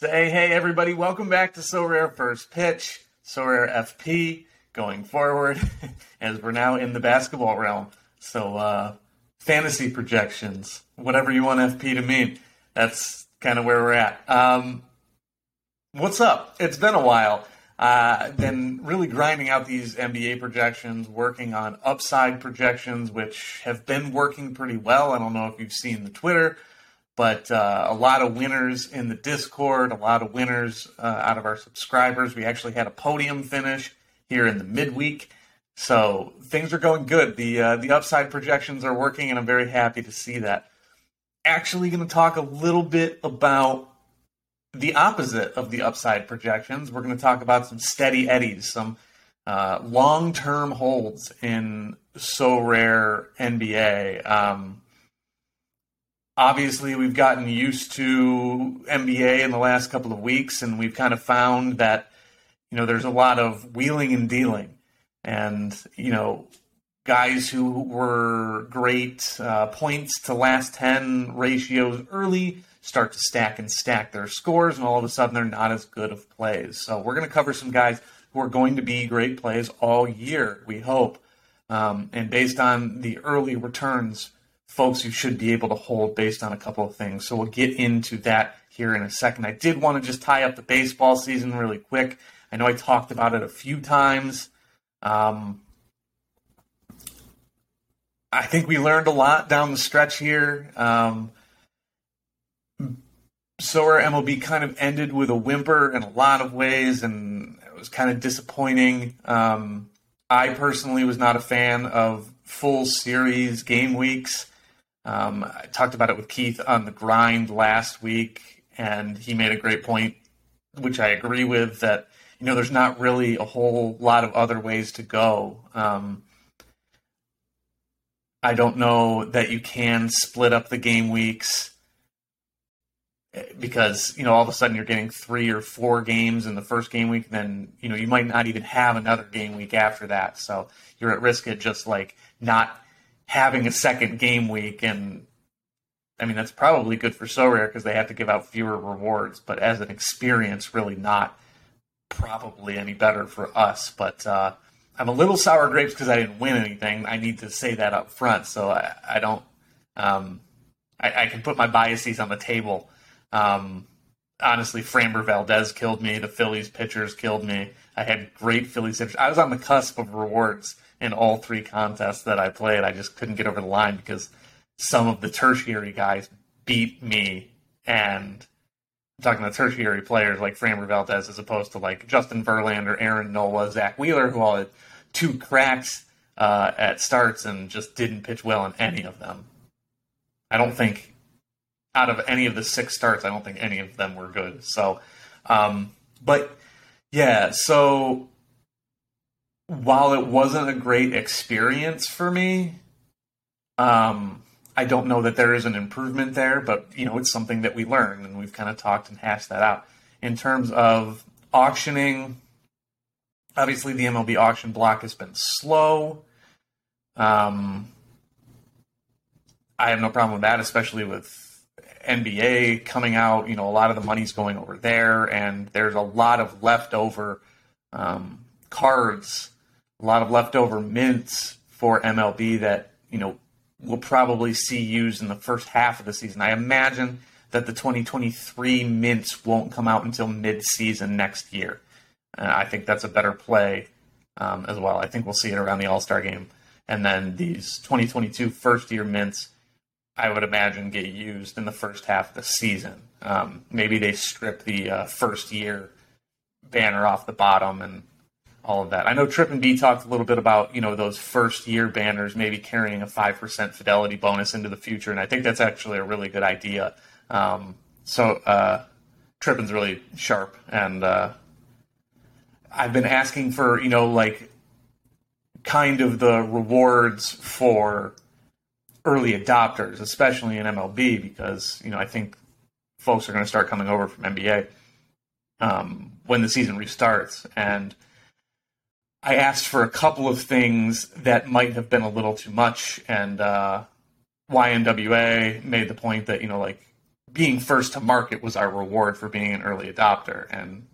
Say hey everybody, welcome back to So Sorare First Pitch, So Sorare FP going forward as we're now in the basketball realm. So uh, fantasy projections, whatever you want FP to mean, that's kind of where we're at. Um, what's up? It's been a while. Uh, been really grinding out these NBA projections, working on upside projections, which have been working pretty well. I don't know if you've seen the Twitter but uh, a lot of winners in the Discord, a lot of winners uh, out of our subscribers. We actually had a podium finish here in the midweek, so things are going good. the uh, The upside projections are working, and I'm very happy to see that. Actually, going to talk a little bit about the opposite of the upside projections. We're going to talk about some steady eddies, some uh, long term holds in Sorare NBA. Um, obviously we've gotten used to NBA in the last couple of weeks, and we've kind of found that you know there's a lot of wheeling and dealing, and you know guys who were great uh, points to last ten ratios early start to stack and stack their scores, and all of a sudden they're not as good of plays. So we're going to cover some guys who are going to be great plays all year. We hope. Um, and based on the early returns folks you should be able to hold based on a couple of things. So we'll get into that here in a second. I did want to just tie up the baseball season really quick. I know I talked about it a few times. Um, I think we learned a lot down the stretch here. Um, Sorare MLB kind of ended with a whimper in a lot of ways, and it was kind of disappointing. Um, I personally was not a fan of full series game weeks. Um, I talked about it with Keith on the grind last week, and he made a great point, which I agree with. That you know, there's not really a whole lot of other ways to go. Um, I don't know that you can split up the game weeks eh, because you know all of a sudden you're getting three or four games in the first game week, then you know you might not even have another game week after that. So you're at risk of just like not having a second game week and I mean that's probably good for Sorare because they have to give out fewer rewards, but as an experience, really not probably any better for us. But uh, I'm a little sour grapes because I didn't win anything. I need to say that up front, so I, I don't. Um, I, I, can put my biases on the table. Um, honestly, Framber Valdez killed me. The Phillies pitchers killed me. I had great Phillies pitchers. I was on the cusp of rewards in all three contests that I played. I just couldn't get over the line because some of the tertiary guys beat me. And I'm talking the tertiary players like Framber Valdez as opposed to like Justin Verlander, Aaron Nola, Zack Wheeler, who all had two cracks uh, at starts and just didn't pitch well in any of them. I don't think out of any of the six starts, I don't think any of them were good. So, um, but yeah, so while it wasn't a great experience for me, um, I don't know that there is an improvement there, but you know, it's something that we learned and we've kind of talked and hashed that out. In terms of auctioning, obviously the MLB auction block has been slow. Um, I have no problem with that, especially with NBA coming out. You know, a lot of the money's going over there, and there's a lot of leftover um, cards a lot of leftover mints for MLB that you know we'll probably see used in the first half of the season. I imagine that the 2023 mints won't come out until mid-season next year. Uh, I think that's a better play um, as well. I think we'll see it around the All Star game, and then these 2022 first-year mints. I would imagine get used in the first half of the season. Um, maybe they strip the uh, first year banner off the bottom and all of that. I know Trip and B talked a little bit about you know those first year banners maybe carrying a five percent fidelity bonus into the future, and I think that's actually a really good idea. Um, so uh, Trippin's really sharp, and uh, I've been asking for you know like kind of the rewards for early adopters, especially in MLB, because you know I think folks are going to start coming over from NBA um, when the season restarts, and I asked for a couple of things that might have been a little too much, and uh, YNWA made the point that you know, like being first to market was our reward for being an early adopter, and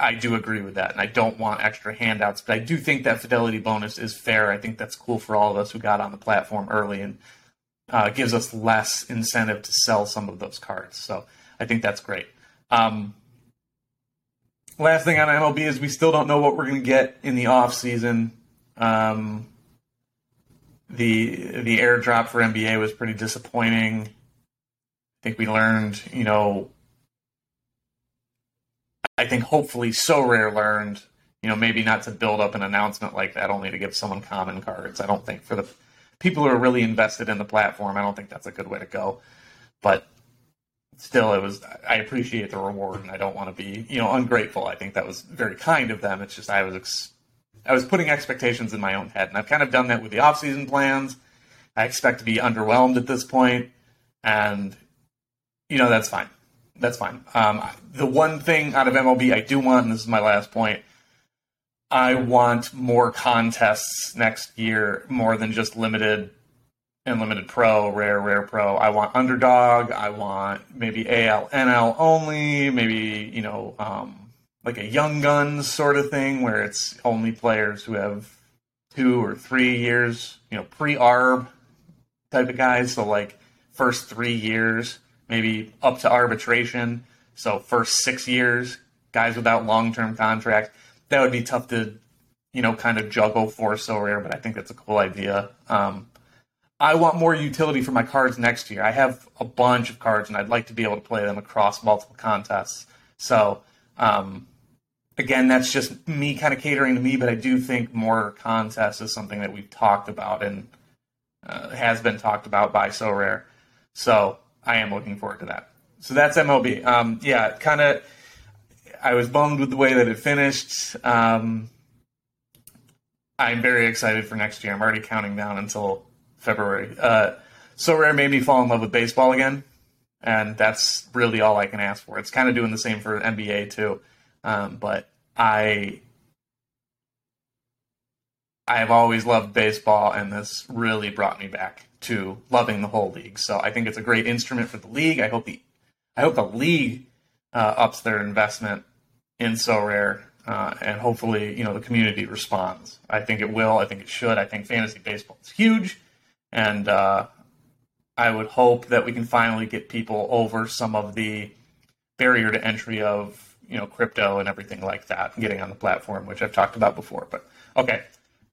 I do agree with that. And I don't want extra handouts, but I do think that fidelity bonus is fair. I think that's cool for all of us who got on the platform early and uh, gives us less incentive to sell some of those cards. So I think that's great. Um, last thing on MLB is we still don't know what we're going to get in the off season. Um, the the airdrop for NBA was pretty disappointing. I think we learned, you know, I think hopefully Sorare learned, you know, maybe not to build up an announcement like that only to give someone common cards. I don't think for the people who are really invested in the platform, I don't think that's a good way to go. But still, it was. I appreciate the reward, and I don't want to be, you know, ungrateful. I think that was very kind of them. It's just I was, ex- I was putting expectations in my own head, and I've kind of done that with the off-season plans. I expect to be underwhelmed at this point, and you know that's fine. That's fine. Um, the one thing out of MLB I do want, and this is my last point, I want more contests next year, more than just limited and limited pro, rare, rare pro. I want underdog. I want maybe AL, NL only. Maybe you know, um, like a young guns sort of thing, where it's only players who have two or three years, you know, pre-arb type of guys. So like first three years, maybe up to arbitration. So first six years, guys without long-term contracts. That would be tough to, you know, kind of juggle for Sorare, but I think that's a cool idea. Um, I want more utility for my cards next year. I have a bunch of cards, and I'd like to be able to play them across multiple contests. So, um, again, that's just me kind of catering to me, but I do think more contests is something that we've talked about and uh, has been talked about by Sorare. So, I am looking forward to that. So that's MLB. Um, yeah, kind of. I was bummed with the way that it finished. Um, I'm very excited for next year. I'm already counting down until February. Uh, Sorare made me fall in love with baseball again, and that's really all I can ask for. It's kind of doing the same for NBA too, um, but I I have always loved baseball, and this really brought me back to loving the whole league. So I think it's a great instrument for the league. I hope the I hope the league uh, ups their investment in Sorare, uh, and hopefully you know the community responds. I think it will. I think it should. I think fantasy baseball is huge and uh, I would hope that we can finally get people over some of the barrier to entry of you know crypto and everything like that, getting on the platform, which I've talked about before. But okay,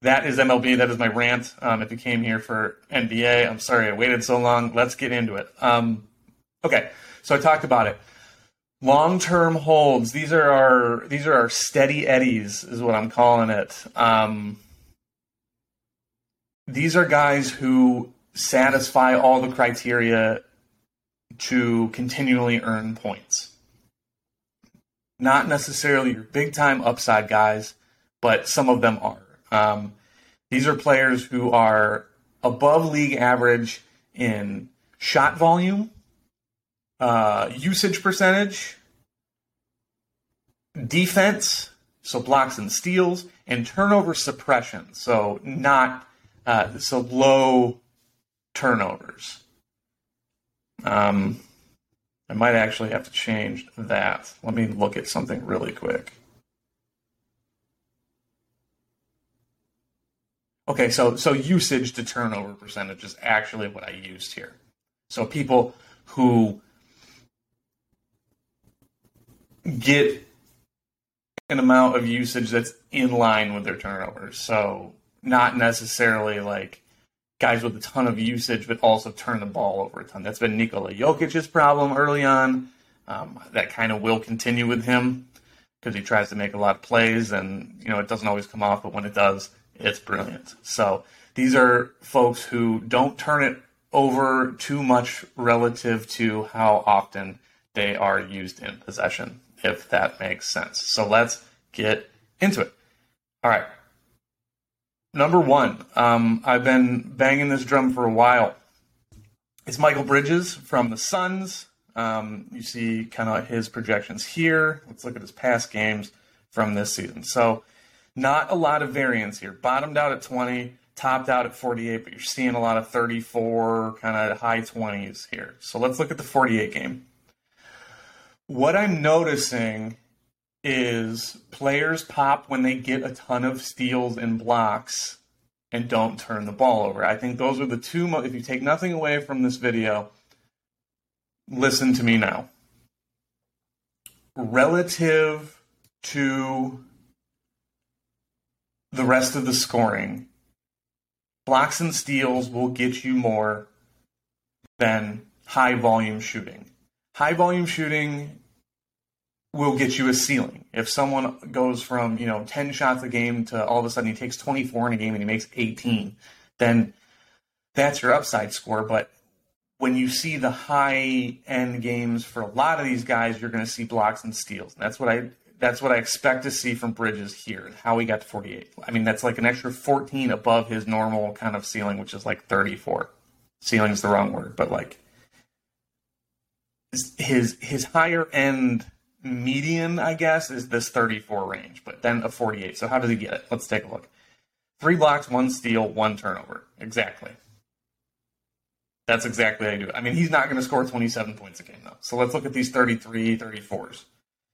that is MLB. That is my rant. Um, if you came here for NBA, I'm sorry I waited so long. Let's get into it. Um, okay, so I talked about it. Long-term holds. These are our these are our steady eddies, is what I'm calling it. Um, these are guys who satisfy all the criteria to continually earn points. Not necessarily your big time upside guys, but some of them are. Um, these are players who are above league average in shot volume, uh, usage percentage, defense, so blocks and steals, and turnover suppression, so not uh, so low turnovers. Um, I might actually have to change that. Let me look at something really quick. Okay, so so usage to turnover percentage is actually what I used here. So people who get an amount of usage that's in line with their turnovers. So not necessarily like guys with a ton of usage, but also turn the ball over a ton. That's been Nikola Jokic's problem early on. Um, that kind of will continue with him because he tries to make a lot of plays, and you know it doesn't always come off, but when it does, it's brilliant. So these are folks who don't turn it over too much relative to how often they are used in possession, if that makes sense. So let's get into it. All right. Number one, um, I've been banging this drum for a while. It's Mikal Bridges from the Suns. Um, you see kind of his projections here. Let's look at his past games from this season. So, not a lot of variance here. Bottomed out at 20, topped out at 48, but you're seeing a lot of 34, kind of high 20s here. So, let's look at the 48 game. What I'm noticing is players pop when they get a ton of steals and blocks and don't turn the ball over. I think those are the two. Mo- if you take nothing away from this video, listen to me now. Relative to the rest of the scoring, blocks and steals will get you more than high volume shooting. High volume shooting will get you a ceiling. If someone goes from, you know, 10 shots a game to all of a sudden he takes 24 in a game and he makes 18, then that's your upside score. But when you see the high end games for a lot of these guys, you're going to see blocks and steals. And that's what I that's what I expect to see from Bridges here. How he got to 48. I mean, that's like an extra 14 above his normal kind of ceiling, which is like 34. Ceiling is the wrong word, but like his his higher end median, I guess, is this 34 range, but then a 48. So how does he get it? Let's take a look. Three blocks, one steal, one turnover. Exactly. That's exactly how you do it. I mean, he's not going to score 27 points a game, though. So let's look at these 33, 34s.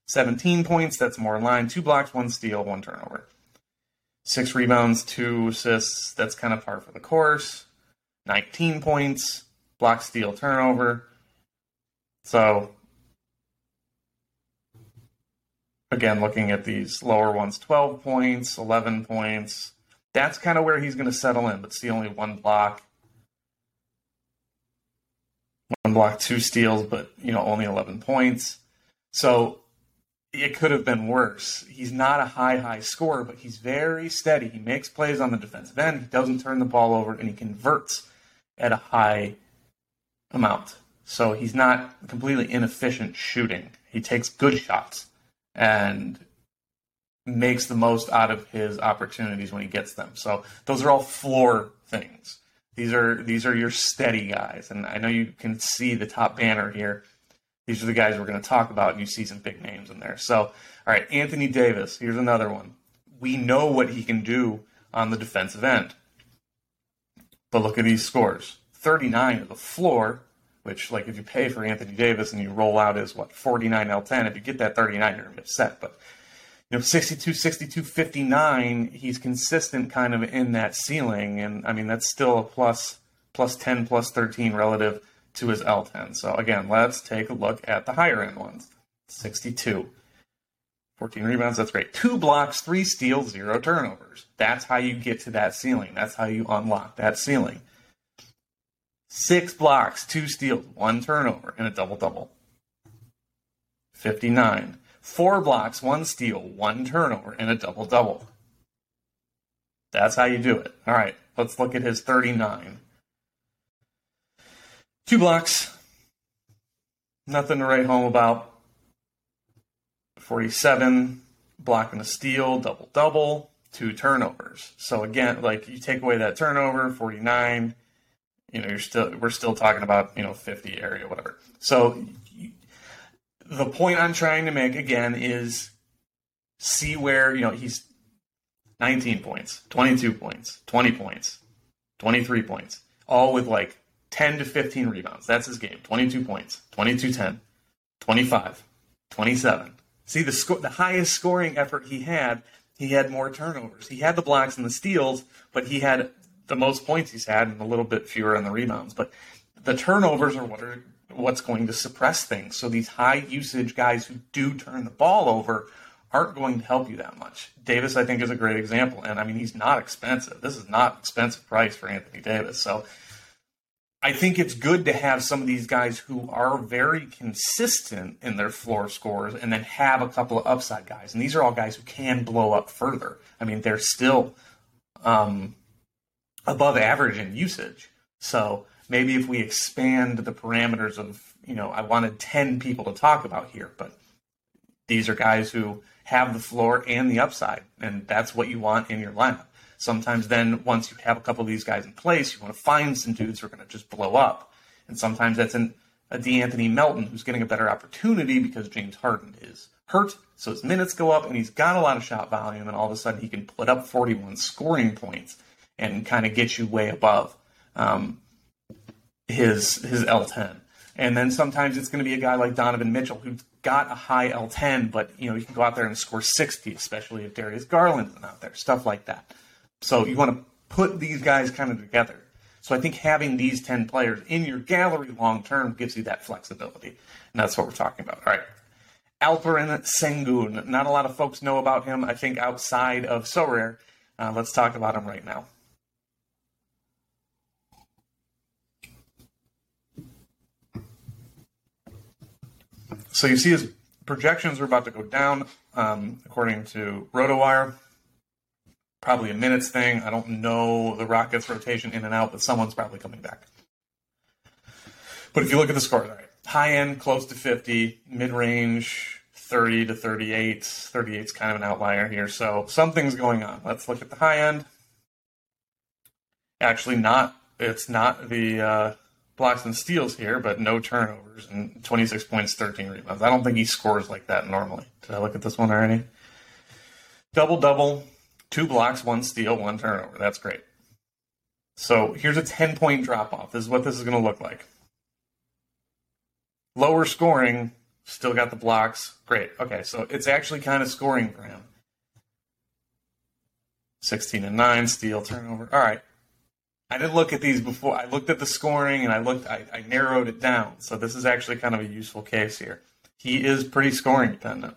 17 points, that's more in line. Two blocks, one steal, one turnover. Six rebounds, two assists, that's kind of par for the course. 19 points, block, steal, turnover. So again, looking at these lower ones, 12 points, 11 points. That's kind of where he's going to settle in, but see only one block. One block, two steals, but you know, only 11 points. So it could have been worse. He's not a high, high scorer, but he's very steady. He makes plays on the defensive end. He doesn't turn the ball over, and he converts at a high amount. So he's not completely inefficient shooting. He takes good shots and makes the most out of his opportunities when he gets them. So those are all floor things. These are these are your steady guys, and I know you can see the top banner here. These are the guys we're going to talk about, and you see some big names in there. So, all right, Anthony Davis. Here's another one. We know what he can do on the defensive end, but look at these scores: 39 to the floor, which like if you pay for Anthony Davis and you roll out his what 49 L10, if you get that 39, you're gonna be upset. But you know, 62, 62, 59, he's consistent kind of in that ceiling, and I mean that's still a plus plus 10, plus 13 relative to his L10. So again, let's take a look at the higher end ones. 62. 14 rebounds, that's great. Two blocks, three steals, zero turnovers. That's how you get to that ceiling. That's how you unlock that ceiling. Six blocks, two steals, one turnover, and a double double. 59. Four blocks, one steal, one turnover, and a double double. That's how you do it. All right, let's look at his 39. Two blocks, nothing to write home about. 47, block and a steal, double double, two turnovers. So again, like you take away that turnover, 49, you know, you're still we're still talking about you know 50 area, whatever. So the point I'm trying to make again is see where you know he's 19 points, 22 points, 20 points, 23 points, all with like 10 to 15 rebounds. That's his game. 22 points, 22 10, 25, 27. See the sco- the highest scoring effort he had, he had more turnovers. He had the blocks and the steals, but he had the most points he's had and a little bit fewer on the rebounds. But the turnovers are what are what's going to suppress things. So these high usage guys who do turn the ball over aren't going to help you that much. Davis, I think, is a great example. And I mean, he's not expensive. This is not expensive price for Anthony Davis. So I think it's good to have some of these guys who are very consistent in their floor scores and then have a couple of upside guys. And these are all guys who can blow up further. I mean, they're still um, above average in usage. So maybe if we expand the parameters of, you know, I wanted 10 people to talk about here, but these are guys who have the floor and the upside, and that's what you want in your lineup. Sometimes then, once you have a couple of these guys in place, you want to find some dudes who are going to just blow up. And sometimes that's an, a De'Anthony Melton who's getting a better opportunity because James Harden is hurt, so his minutes go up, and he's got a lot of shot volume, and all of a sudden he can put up 41 scoring points and kind of get you way above um, his his L10. And then sometimes it's going to be a guy like Donovan Mitchell who's got a high L10, but you know you can go out there and score 60, especially if Darius Garland is out there, stuff like that. So you want to put these guys kind of together. So I think having these 10 players in your gallery long term gives you that flexibility. And that's what we're talking about. All right. Alperen Sengun. Not a lot of folks know about him, I think, outside of Sorare. Uh, let's talk about him right now. So you see his projections are about to go down, um, according to RotoWire. Probably a minutes thing. I don't know the Rockets' rotation in and out, but someone's probably coming back. But if you look at the scores, all right, high end close to 50, mid range 30 to 38. 38 is kind of an outlier here, so something's going on. Let's look at the high end. Actually, not. It's not the uh, blocks and steals here, but no turnovers and 26 points, 13 rebounds. I don't think he scores like that normally. Did I look at this one already? Double double, two blocks, one steal, one turnover. That's great. So here's a 10 point drop off. This is what this is going to look like. Lower scoring, still got the blocks. Great. Okay, so it's actually kind of scoring for him. 16 and 9, steal, turnover. All right. I didn't look at these before. I looked at the scoring and I looked. I, I narrowed it down. So this is actually kind of a useful case here. He is pretty scoring dependent.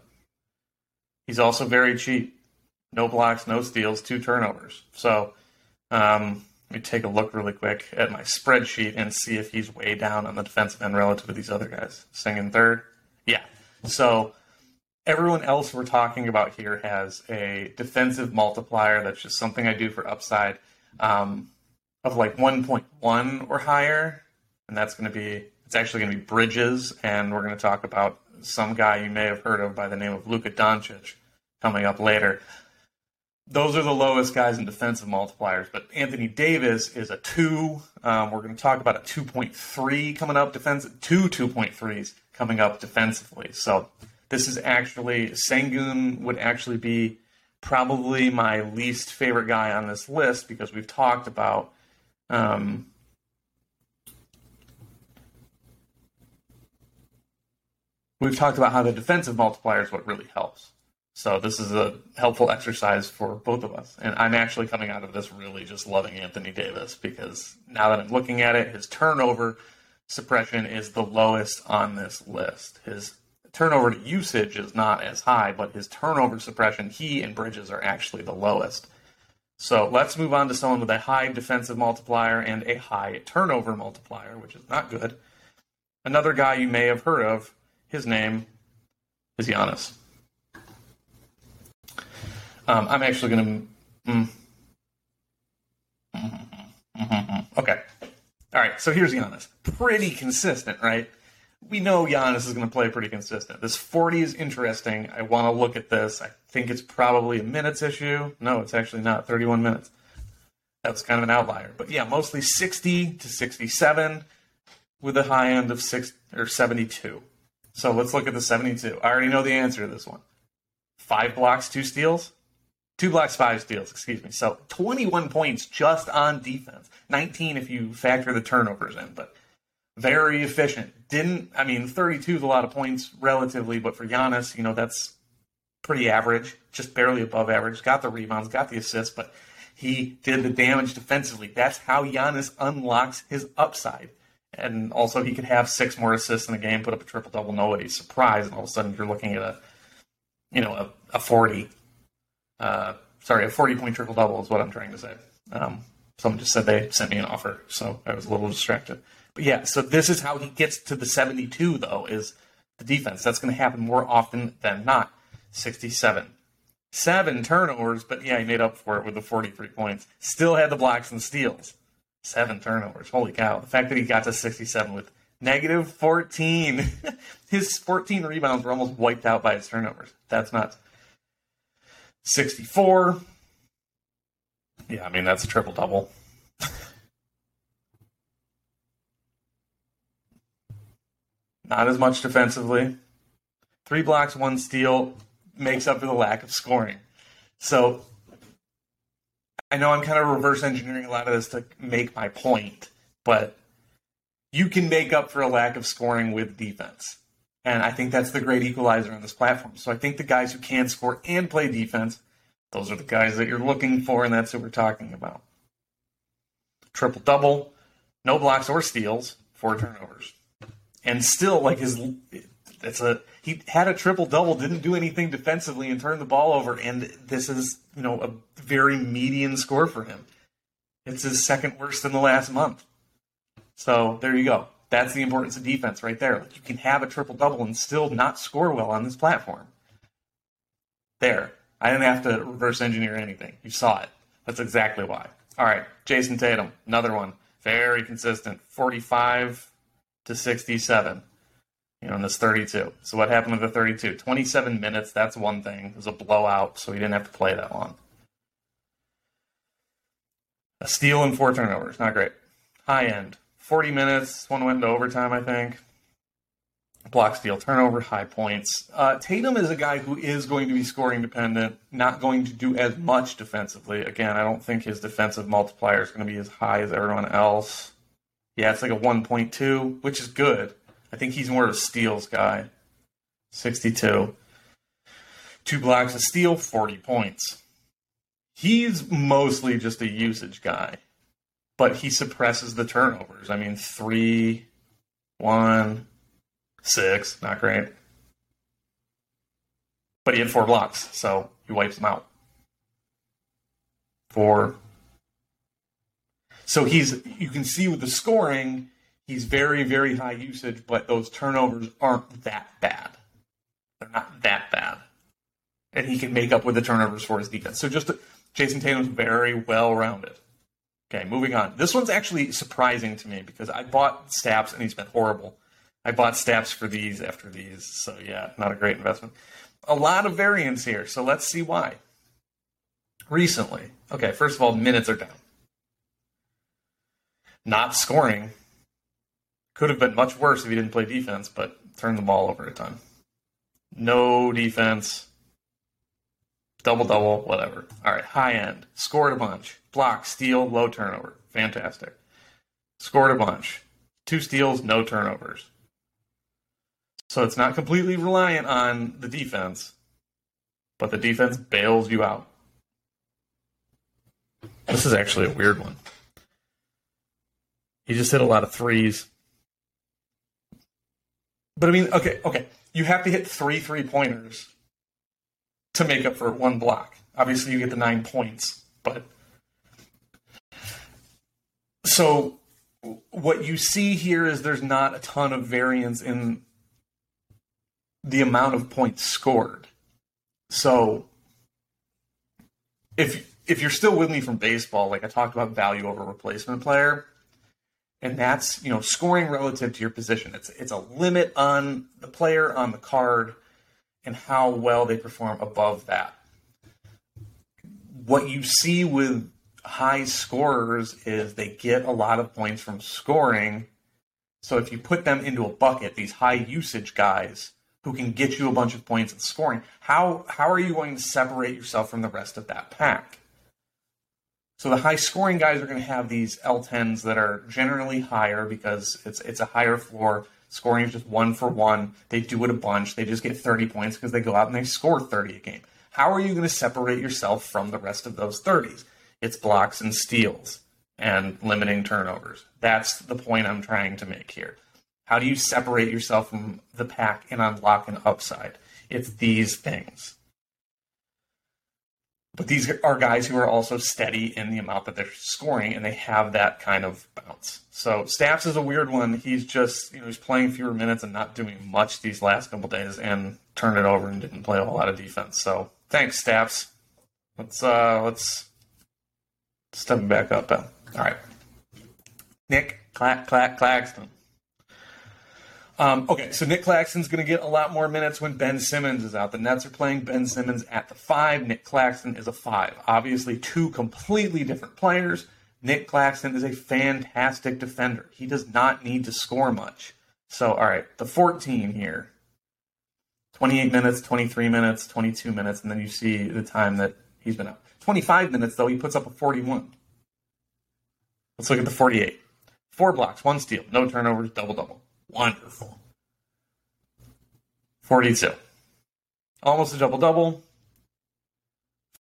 He's also very cheap. No blocks, no steals, two turnovers. So um, let me take a look really quick at my spreadsheet and see if he's way down on the defensive end relative to these other guys. Singing third, yeah. So everyone else we're talking about here has a defensive multiplier. That's just something I do for upside. Um, of like 1.1 or higher, and that's going to be it's actually going to be Bridges, and we're going to talk about some guy you may have heard of by the name of Luka Doncic coming up later. Those are the lowest guys in defensive multipliers, but Anthony Davis is a two. Um, we're going to talk about a 2.3 coming up defense, two 2.3s coming up defensively. So this is actually Sengun would actually be probably my least favorite guy on this list because we've talked about um, we've talked about how the defensive multiplier is what really helps. So this is a helpful exercise for both of us. And I'm actually coming out of this really just loving Anthony Davis because now that I'm looking at it, his turnover suppression is the lowest on this list. His turnover usage is not as high, but his turnover suppression, he and Bridges are actually the lowest. So let's move on to someone with a high defensive multiplier and a high turnover multiplier, which is not good. Another guy you may have heard of, his name is Giannis. Um, I'm actually going to. Mm, mm-hmm, okay. All right, so here's Giannis. Pretty consistent, right? we know Giannis is going to play pretty consistent. This 40 is interesting. I want to look at this. I think it's probably a minutes issue. No, it's actually not. 31 minutes. That was kind of an outlier. But yeah, mostly 60 to 67 with a high end of 6 or 72. So let's look at the 72. I already know the answer to this one. 5 blocks, 2 steals. 2 blocks, 5 steals, excuse me. So 21 points just on defense. 19 if you factor the turnovers in, but very efficient. Didn't I mean 32 is a lot of points relatively, but for Giannis, you know that's pretty average, just barely above average. Got the rebounds, got the assists, but he did the damage defensively. That's how Giannis unlocks his upside. And also, he could have six more assists in the game, put up a triple double, nobody's surprised, and all of a sudden you're looking at a, you know, a, a 40, uh, sorry, a 40 point triple double is what I'm trying to say. Um, someone just said they sent me an offer, so I was a little distracted. But yeah, so this is how he gets to the 72, though, is the defense. That's going to happen more often than not. 67. Seven turnovers, but yeah, he made up for it with the 43 points. Still had the blocks and steals. Seven turnovers. Holy cow. The fact that he got to 67 with negative 14. his 14 rebounds were almost wiped out by his turnovers. That's nuts. 64. Yeah, I mean, that's a triple double. Not as much defensively. Three blocks, one steal makes up for the lack of scoring. So I know I'm kind of reverse engineering a lot of this to make my point, but you can make up for a lack of scoring with defense. And I think that's the great equalizer on this platform. So I think the guys who can score and play defense, those are the guys that you're looking for, and that's what we're talking about. Triple double, no blocks or steals, four turnovers. And still, like his, it's a he had a triple double, didn't do anything defensively, and turned the ball over. And this is you know a very median score for him. It's his second worst in the last month. So there you go. That's the importance of defense right there. Like you can have a triple double and still not score well on this platform. There. I didn't have to reverse engineer anything. You saw it. That's exactly why. All right, Jayson Tatum, another one. Very consistent. 45 to 67. You know, in this 32. So what happened with the 32? 27 minutes, that's one thing. It was a blowout, so he didn't have to play that long. A steal and four turnovers. Not great. High end. 40 minutes. One went into overtime, I think. Block, steal, turnover, high points. Uh, Tatum is a guy who is going to be scoring dependent, not going to do as much defensively. Again, I don't think his defensive multiplier is going to be as high as everyone else. Yeah, it's like a 1.2, which is good. I think he's more of a steals guy. 62. Two blocks, a steal, 40 points. He's mostly just a usage guy, but he suppresses the turnovers. I mean, three, one, six, not great. But he had four blocks, so he wipes them out. Four. So he's, you can see with the scoring, he's very, very high usage, but those turnovers aren't that bad. They're not that bad. And he can make up with the turnovers for his defense. So just Jayson Tatum's very well rounded. Okay, moving on. This one's actually surprising to me because I bought Staps and he's been horrible. I bought Staps for these after these, so yeah, not a great investment. A lot of variance here, so let's see why. Recently, okay, first of all, minutes are down. Not scoring could have been much worse if he didn't play defense, but turned the ball over a ton. No defense, double double, whatever. All right, high end, scored a bunch, block, steal, low turnover, fantastic. Scored a bunch, two steals, no turnovers. So it's not completely reliant on the defense, but the defense bails you out. This is actually a weird one. He just hit a lot of threes. But I mean, okay, okay. You have to hit three three pointers to make up for one block. Obviously, you get the nine points, but so what you see here is there's not a ton of variance in the amount of points scored. So if if you're still with me from baseball, like I talked about value over replacement player, and that's you know scoring relative to your position. It's it's a limit on the player on the card and how well they perform above that. What you see with high scorers is they get a lot of points from scoring. So if you put them into a bucket, these high usage guys who can get you a bunch of points in scoring, how how are you going to separate yourself from the rest of that pack? So the high scoring guys are going to have these L10s that are generally higher because it's it's a higher floor. Scoring is just one for one. They do it a bunch. They just get 30 points because they go out and they score 30 a game. How are you going to separate yourself from the rest of those 30s? It's blocks and steals and limiting turnovers. That's the point I'm trying to make here. How do you separate yourself from the pack and unlock an upside? It's these things. But these are guys who are also steady in the amount that they're scoring, and they have that kind of bounce. So Staps is a weird one. He's just you know he's playing fewer minutes and not doing much these last couple days, and turned it over and didn't play a whole lot of defense. So thanks, Staps. Let's uh let's step back up. All right, Nick Clack Clack Claxton. Um, okay, so Nick Claxton's going to get a lot more minutes when Ben Simmons is out. The Nets are playing Ben Simmons at the five. Nick Claxton is a five. Obviously, two completely different players. Nick Claxton is a fantastic defender. He does not need to score much. So, all right, the 14 here 28 minutes, 23 minutes, 22 minutes, and then you see the time that he's been out. 25 minutes, though, he puts up a 41. Let's look at the 48. Four blocks, one steal, no turnovers, double double. Wonderful. 42. Almost a double double.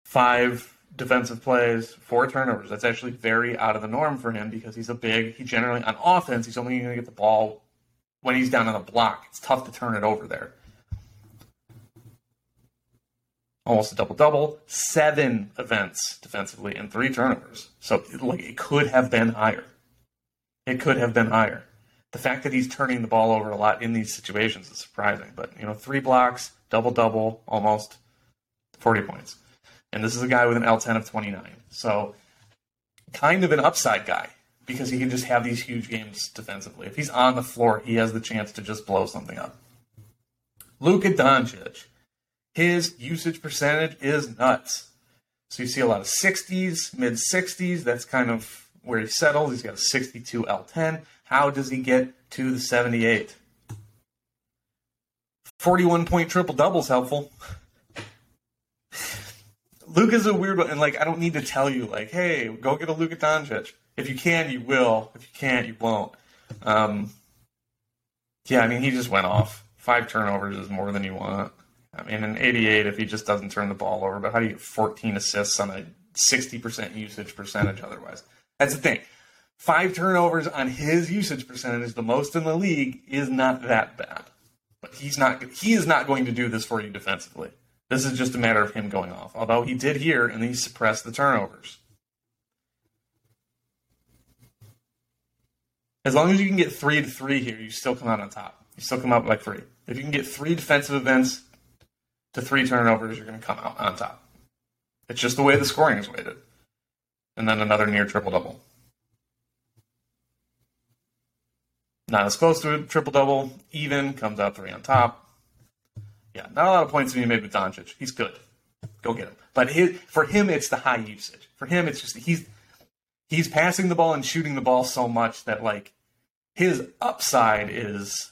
Five defensive plays, four turnovers. That's actually very out of the norm for him because he's a big, he generally, on offense, he's only going to get the ball when he's down on the block. It's tough to turn it over there. Almost a double double, seven events defensively, and three turnovers. So, like, it could have been higher. It could have been higher. The fact that he's turning the ball over a lot in these situations is surprising. But, you know, three blocks, double double, almost 40 points. And this is a guy with an L10 of 29. So, kind of an upside guy because he can just have these huge games defensively. If he's on the floor, he has the chance to just blow something up. Luka Doncic, his usage percentage is nuts. So you see a lot of 60s, mid 60s. That's kind of where he settles. He's got a 62 L10. How does he get to the 78? 41 point triple doubles helpful. Luka's a weird one, and like I don't need to tell you, like, hey, go get a Luka Doncic. If you can, you will. If you can't, you won't. Um, yeah, I mean, he just went off. Five turnovers is more than you want. I mean, an 88 if he just doesn't turn the ball over. But how do you get 14 assists on a 60% usage percentage otherwise? That's the thing. Five turnovers on his usage percentage, the most in the league, is not that bad. But he's not. He is not going to do this for you defensively. This is just a matter of him going off. Although he did here, and he suppressed the turnovers. As long as you can get three to three here, you still come out on top. You still come out by three. If you can get three defensive events to three turnovers, you're going to come out on top. It's just the way the scoring is weighted. And then another near triple double. Not as close to a triple double. Even comes out three on top. Yeah, not a lot of points to be made with Doncic. He's good. Go get him. But his, for him, it's the high usage. For him, it's just he's he's passing the ball and shooting the ball so much that like his upside is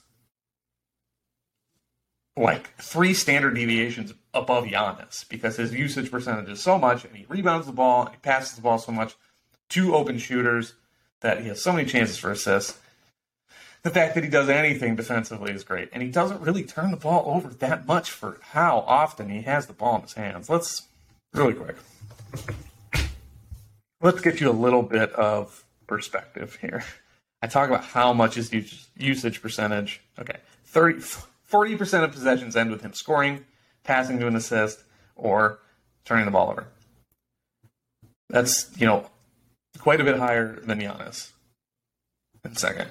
like three standard deviations above Giannis because his usage percentage is so much and he rebounds the ball and he passes the ball so much to open shooters that he has so many chances for assists. The fact that he does anything defensively is great. And he doesn't really turn the ball over that much for how often he has the ball in his hands. Let's really quick. Let's get you a little bit of perspective here. I talk about how much is usage percentage. Okay, 30 40% of possessions end with him scoring, passing to an assist, or turning the ball over. That's, you know, quite a bit higher than Giannis in second.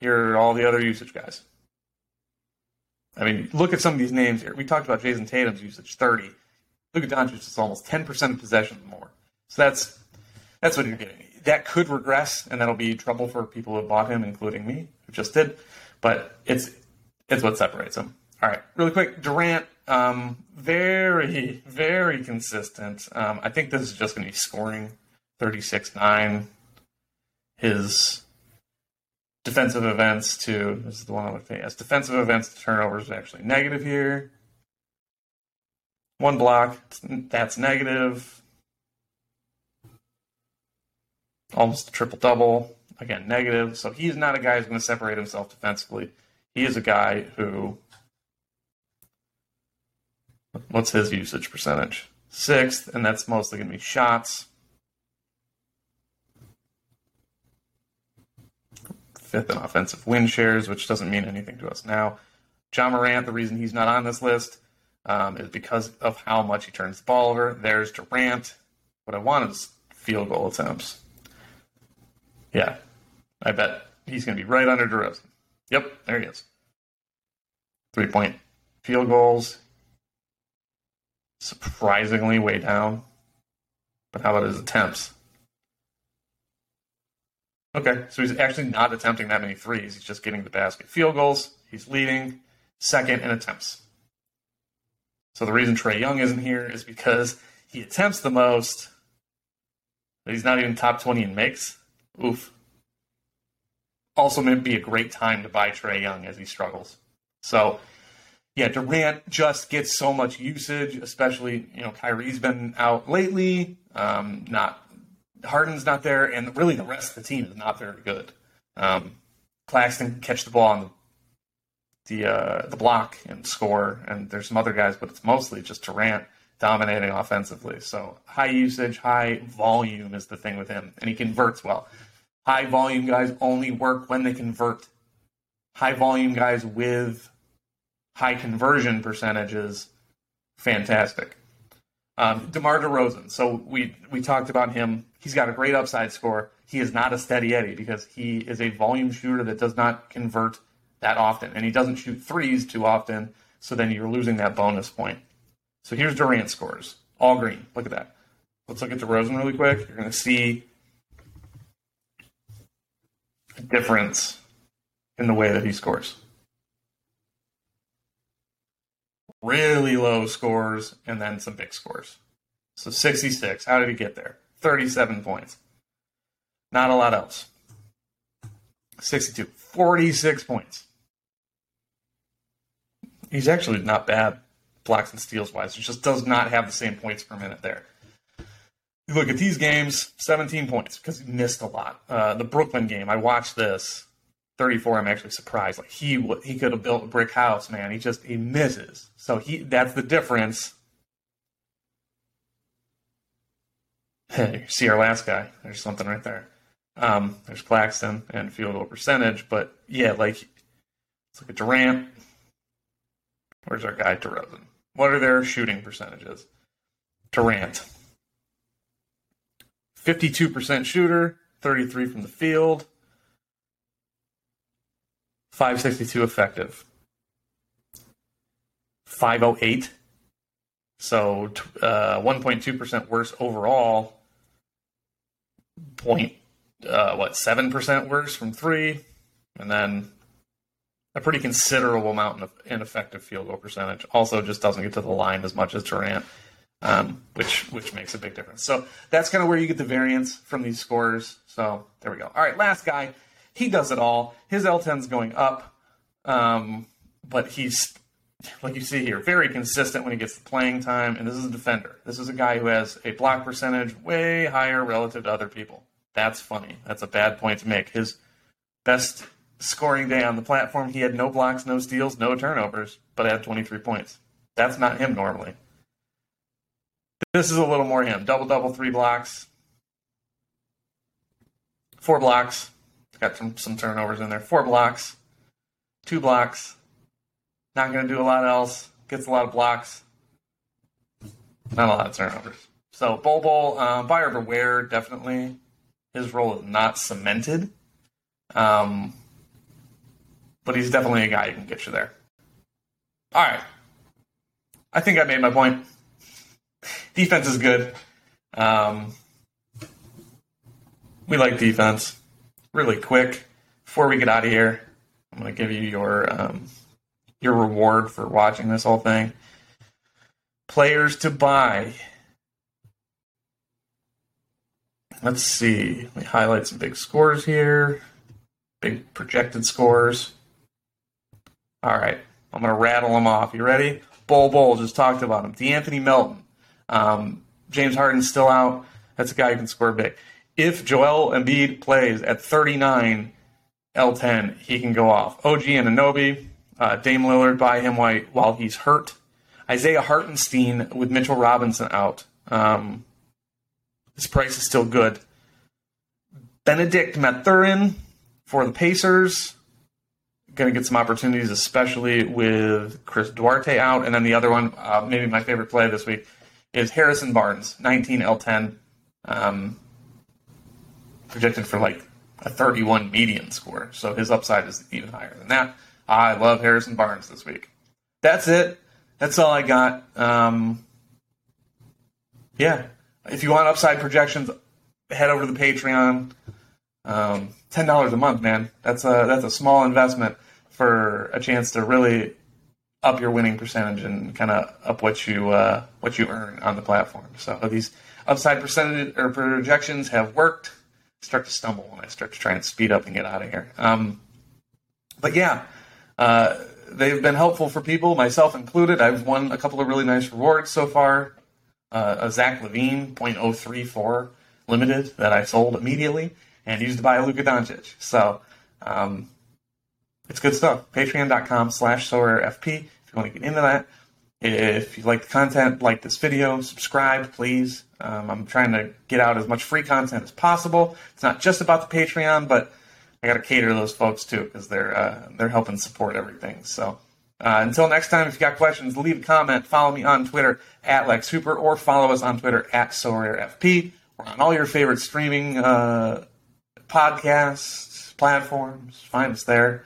Here are all the other usage guys. I mean, look at some of these names here. We talked about Jayson Tatum's usage, 30. Look at Doncic, it's almost 10% of possession more. So that's that's what you're getting. That could regress, and that'll be trouble for people who bought him, including me, who just did. But it's it's what separates them. All right, really quick, Durant, um, very, very consistent. Um, I think this is just going to be scoring 36 9. His defensive events to, this is the one I'm looking at. Defensive events to turnovers is actually negative here. One block, that's negative. Almost a triple double. Again, negative. So he's not a guy who's going to separate himself defensively he is a guy who what's his usage percentage? Sixth, and that's mostly going to be shots. Fifth in offensive win shares, which doesn't mean anything to us now. Ja Morant, the reason he's not on this list um, is because of how much he turns the ball over. There's Durant. What I want is field goal attempts. Yeah, I bet he's going to be right under DeRozan. Yep, there he is. Three point field goals. Surprisingly way down. But how about his attempts? Okay, so he's actually not attempting that many threes. He's just getting the basket. Field goals, he's leading second in attempts. So the reason Trae Young isn't here is because he attempts the most, but he's not even top 20 in makes. Oof also may be a great time to buy Trae Young as he struggles. So, yeah, Durant just gets so much usage, especially you know Kyrie's been out lately. Um, not Harden's not there, and really the rest of the team is not very good. Um, Claxton catch the ball on the the uh, the block and score, and there's some other guys, but it's mostly just Durant dominating offensively. So high usage, high volume is the thing with him, and he converts well. High volume guys only work when they convert. High volume guys with high conversion percentages, fantastic. Um, DeMar DeRozan. So we we talked about him. He's got a great upside score. He is not a steady Eddie because he is a volume shooter that does not convert that often, and he doesn't shoot threes too often. So then you're losing that bonus point. So here's Durant scores, all green. Look at that. Let's look at DeRozan really quick. You're going to see a difference in the way that he scores. Really low scores, and then some big scores. So 66. How did he get there? 37 points. Not a lot else. 62. 46 points. He's actually not bad blocks and steals wise. He just does not have the same points per minute there. You look at these games, 17 points because he missed a lot. Uh, the Brooklyn game, I watched this 34, I'm actually surprised. Like he he could have built a brick house, man. He just he misses. So he that's the difference. see our last guy. There's something right there. Um, there's Claxton and field goal percentage, but yeah, like let's look at Durant. Where's our guy DeRozan? What are their shooting percentages? Durant, 52% shooter, 33 from the field. 562 effective. 508. So uh, 1.2% worse overall. Point, uh, what, 7% worse from three. And then a pretty considerable amount of ineffective field goal percentage. Also, just doesn't get to the line as much as Durant, um, which which makes a big difference. So that's kind of where you get the variance from these scores. So there we go. All right, last guy he does it all. His L10's going up, um, but he's like you see here, very consistent when he gets the playing time. And this is a defender. This is a guy who has a block percentage way higher relative to other people. That's funny. That's a bad point to make. His best scoring day on the platform, he had no blocks, no steals, no turnovers, but had 23 points. That's not him normally. This is a little more him. Double, double, three blocks, four blocks, Got some, some turnovers in there. Four blocks, two blocks. Not going to do a lot else. Gets a lot of blocks. Not a lot of turnovers. So Bol Bol, uh, buyer beware, definitely. His role is not cemented. Um, but he's definitely a guy who can get you there. All right. I think I made my point. Defense is good. Um, we like defense really quick before we get out of here. I'm going to give you your um, your reward for watching this whole thing. Players to buy. Let's see. Me highlight some big scores here. Big projected scores. All right. I'm going to rattle them off. You ready? Bol Bol just talked about him. De'Anthony Melton. Um, James Harden's still out. That's a guy who can score big if Joel Embiid plays at 39 L10, he can go off. OG Anunoby, uh, Dame Lillard buy him while, while he's hurt. Isaiah Hartenstein with Mitchell Robinson out. Um, his price is still good. Benedict Mathurin for the Pacers. Going to get some opportunities, especially with Chris Duarte out. And then the other one, uh, maybe my favorite play this week, is Harrison Barnes, 19 L10. Um, projected for like a 31 median score. So his upside is even higher than that. I love Harrison Barnes this week. That's it. That's all I got. Um, yeah. If you want upside projections, head over to the Patreon. Um, Ten dollars a month, man. That's a that's a small investment for a chance to really up your winning percentage and kind of up what you uh, what you earn on the platform. So these upside percentage or projections have worked start to stumble when I start to try and speed up and get out of here. Um, but yeah, uh, they've been helpful for people, myself included. I've won a couple of really nice rewards so far. Uh, a Zach LaVine 0.034 limited that I sold immediately and used to buy a Luka Doncic. So, um, it's good stuff. Patreon.com slash SorareFP if you want to get into that. If you like the content, like this video, subscribe, please. Um, I'm trying to get out as much free content as possible. It's not just about the Patreon, but I got to cater to those folks too because they're uh, they're helping support everything. So uh, until next time, if you got questions, leave a comment. Follow me on Twitter at Lex Hooper or follow us on Twitter at SorareFP. We're on all your favorite streaming uh, podcasts platforms. Find us there.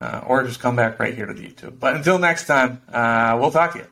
Uh, or just come back right here to the YouTube. But until next time, uh, we'll talk to you.